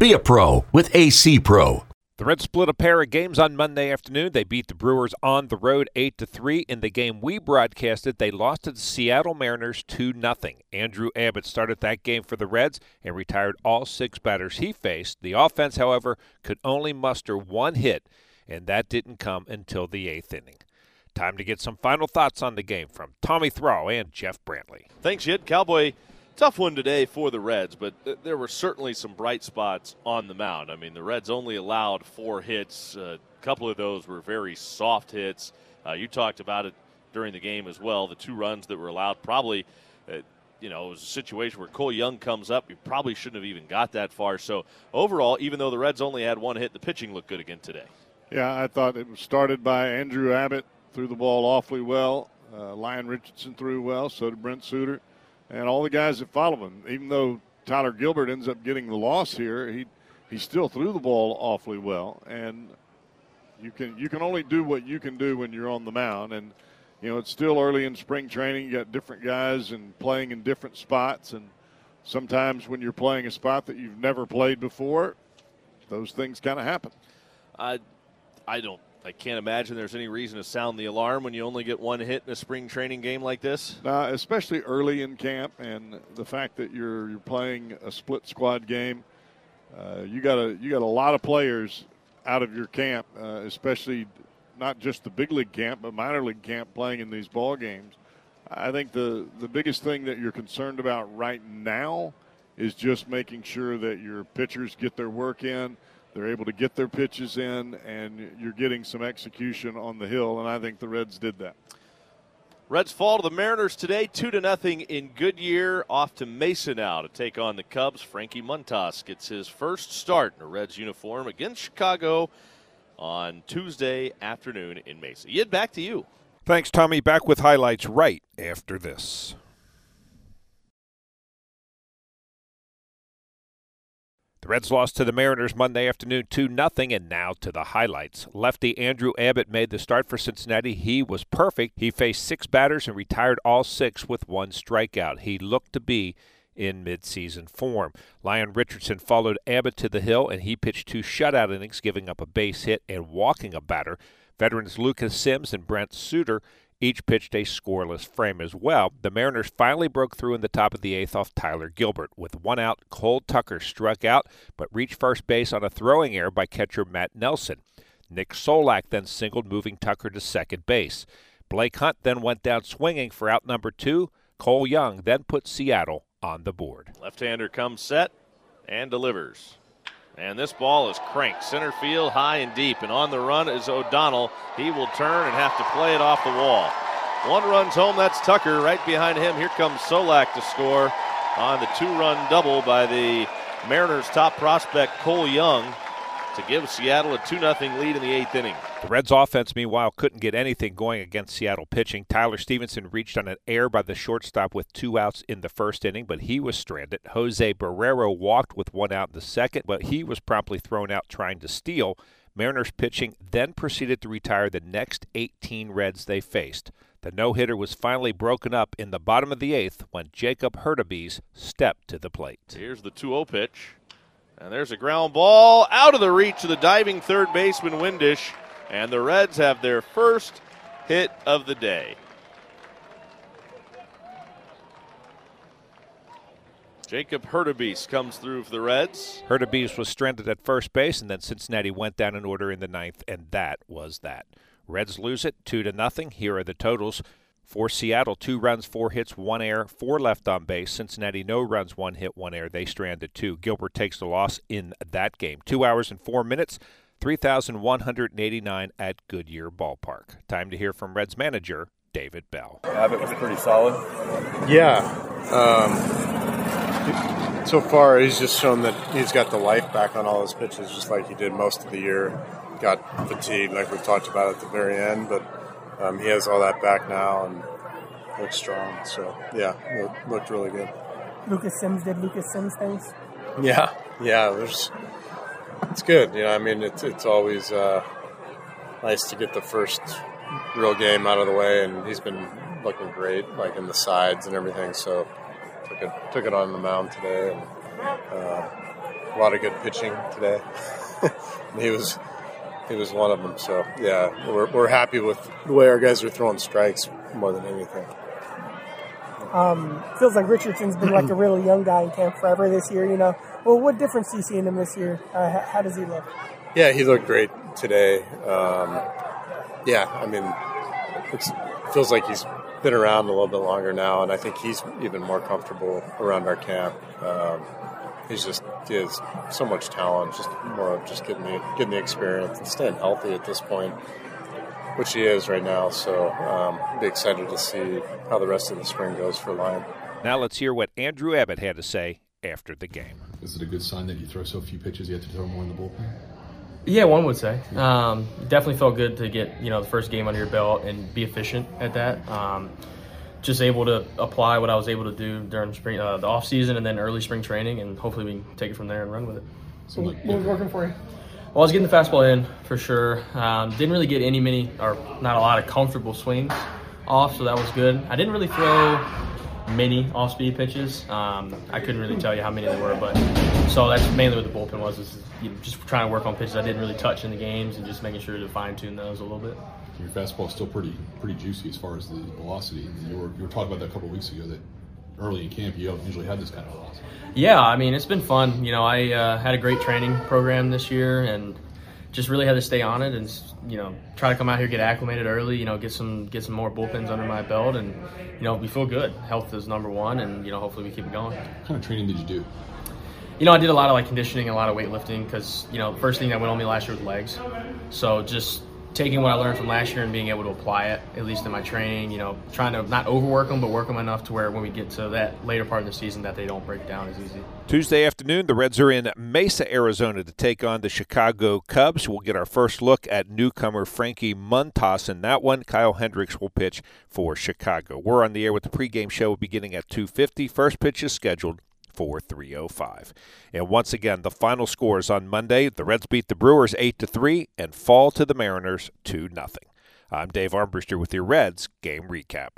Be a pro with AC Pro. The Reds split a pair of games on Monday afternoon. They beat the Brewers on the road 8 to 3. In the game we broadcasted, they lost to the Seattle Mariners 2 0. Andrew Abbott started that game for the Reds and retired all six batters he faced. The offense, however, could only muster one hit, and that didn't come until the eighth inning. Time to get some final thoughts on the game from Tommy Thrall and Jeff Brantley. Thanks, Jed. Cowboy tough one today for the Reds, but th- there were certainly some bright spots on the mound. I mean, the Reds only allowed four hits. Uh, a couple of those were very soft hits. Uh, you talked about it during the game as well. The two runs that were allowed probably. Uh, you know, it was a situation where Cole Young comes up. You probably shouldn't have even got that far. So, overall, even though the Reds only had one hit, the pitching looked good again today. Yeah, I thought it was started by Andrew Abbott, threw the ball awfully well. Uh, Lyon Richardson threw well, so did Brent Suter and all the guys that follow him. Even though Tyler Gilbert ends up getting the loss here, he he still threw the ball awfully well. And you can you can only do what you can do when you're on the mound. And you know it's still early in spring training. You got different guys and playing in different spots. And sometimes when you're playing a spot that you've never played before, those things kind of happen. I I don't I can't imagine there's any reason to sound the alarm when you only get one hit in a spring training game like this. Especially early in camp, and the fact that you're you're playing a split squad game, uh, you got a you got a lot of players out of your camp, uh, especially not just the big league camp, but minor league camp playing in these ball games. I think the the biggest thing that you're concerned about right now is just making sure that your pitchers get their work in they're able to get their pitches in, and you're getting some execution on the hill, and I think the Reds did that. Reds fall to the Mariners today, two to nothing in Goodyear. Off to Mesa now to take on the Cubs. Frankie Montas gets his first start in a Reds uniform against Chicago on Tuesday afternoon in Mesa. Yid, back to you. Thanks, Tommy. Back with highlights right after this. The Reds lost to the Mariners Monday afternoon 2 0, and now to the highlights. Lefty Andrew Abbott made the start for Cincinnati. He was perfect. He faced six batters and retired all six with one strikeout. He looked to be in midseason form. Lyon Richardson followed Abbott to the hill, and he pitched two shutout innings, giving up a base hit and walking a batter. Veterans Lucas Sims and Brent Suter each pitched a scoreless frame as well. The Mariners finally broke through in the top of the eighth off Tyler Gilbert. With one out, Cole Tucker struck out, but reached first base on a throwing error by catcher Matt Nelson. Nick Solak then singled, moving Tucker to second base. Blake Hunt then went down swinging for out number two. Cole Young then put Seattle on the board. Left hander comes set and delivers. And this ball is cranked center field high and deep. And on the run is O'Donnell. He will turn and have to play it off the wall. One runs home. That's Tucker. Right behind him, here comes Solak to score on the two run double by the Mariners' top prospect, Cole Young to give Seattle a 2 0 lead in the eighth inning. The Reds' offense, meanwhile, couldn't get anything going against Seattle pitching. Tyler Stephenson reached on an air by the shortstop with two outs in the first inning, but he was stranded. Jose Barrero walked with one out in the second, but he was promptly thrown out trying to steal. Mariners pitching then proceeded to retire the next 18 Reds they faced. The no hitter was finally broken up in the bottom of the eighth when Jacob Hurtubise stepped to the plate. Here's the 2 0 pitch. And there's a ground ball out of the reach of the diving third baseman Windisch. And the Reds have their first hit of the day. Jacob Hurtubise comes through for the Reds. Hurtubise was stranded at first base, and then Cincinnati went down in order in the ninth, and that was that. Reds lose it two to nothing. Here are the totals. For Seattle, two runs, four hits, one error, four left on base. Cincinnati, no runs, one hit, one error. They stranded two. Gilbert takes the loss in that game. Two hours and four minutes, 3,189 at Goodyear Ballpark. Time to hear from Reds manager David Bell. Abbott was pretty solid. Yeah. Um, So far, he's just shown that he's got the life back on all his pitches, just like he did most of the year. Got fatigued, like we've talked about at the very end, but um, he has all that back now and looks strong. So yeah, it looked really good. Lucas Sims did Lucas Sims things. Yeah, yeah. There's, it's good. You know, I mean, it's it's always uh, nice to get the first real game out of the way, and he's been looking great, like in the sides and everything. So took it took it on the mound today, and uh, a lot of good pitching today. he was he was one of them. So yeah, we're we're happy with the way our guys are throwing strikes more than anything. Um, feels like Richardson's been like a really young guy in camp forever this year. You know, well, what difference do you see in him this year? Uh, how, how, does he look? Yeah, he looked great today. Um, yeah, I mean, it feels like he's been around a little bit longer now, and I think he's even more comfortable around our camp. Um, he's just he has so much talent, just more of just getting the getting the experience and staying healthy at this point which he is right now. So um, be excited to see how the rest of the spring goes for Lyon. Now let's hear what Andrew Abbott had to say after the game. Is it a good sign that you throw so few pitches you have to throw more in the bullpen? Yeah, one would say. Um, definitely felt good to get you know the first game under your belt and be efficient at that. Um, just able to apply what I was able to do during spring, uh, the off season, and then early spring training, and hopefully we can take it from there and run with it. So what was working for you? Well, I was getting the fastball in for sure. Um, didn't really get any many or not a lot of comfortable swings off, so that was good. I didn't really throw many off-speed pitches. Um, I couldn't really tell you how many there were, but so that's mainly what the bullpen was. Is you know, just trying to work on pitches I didn't really touch in the games and just making sure to fine-tune those a little bit. Your fastball is still pretty pretty juicy as far as the velocity. You were you were talking about that a couple weeks ago that early in camp you don't usually have this kind of loss. Yeah, I mean, it's been fun. You know, I uh, had a great training program this year and just really had to stay on it and you know try to come out here get acclimated early you know get some get some more bullpens under my belt and you know we feel good health is number one and you know hopefully we keep it going what kind of training did you do you know i did a lot of like conditioning a lot of weightlifting because you know first thing that went on me last year was legs so just taking what I learned from last year and being able to apply it, at least in my training, you know, trying to not overwork them, but work them enough to where when we get to that later part of the season that they don't break down as easy. Tuesday afternoon, the Reds are in Mesa, Arizona to take on the Chicago Cubs. We'll get our first look at newcomer Frankie Montas in that one. Kyle Hendricks will pitch for Chicago. We're on the air with the pregame show beginning at 2.50. First pitch is scheduled 4305. And once again, the final scores on Monday, the Reds beat the Brewers 8 to 3 and fall to the Mariners 2 0. I'm Dave Armbruster with your Reds game recap.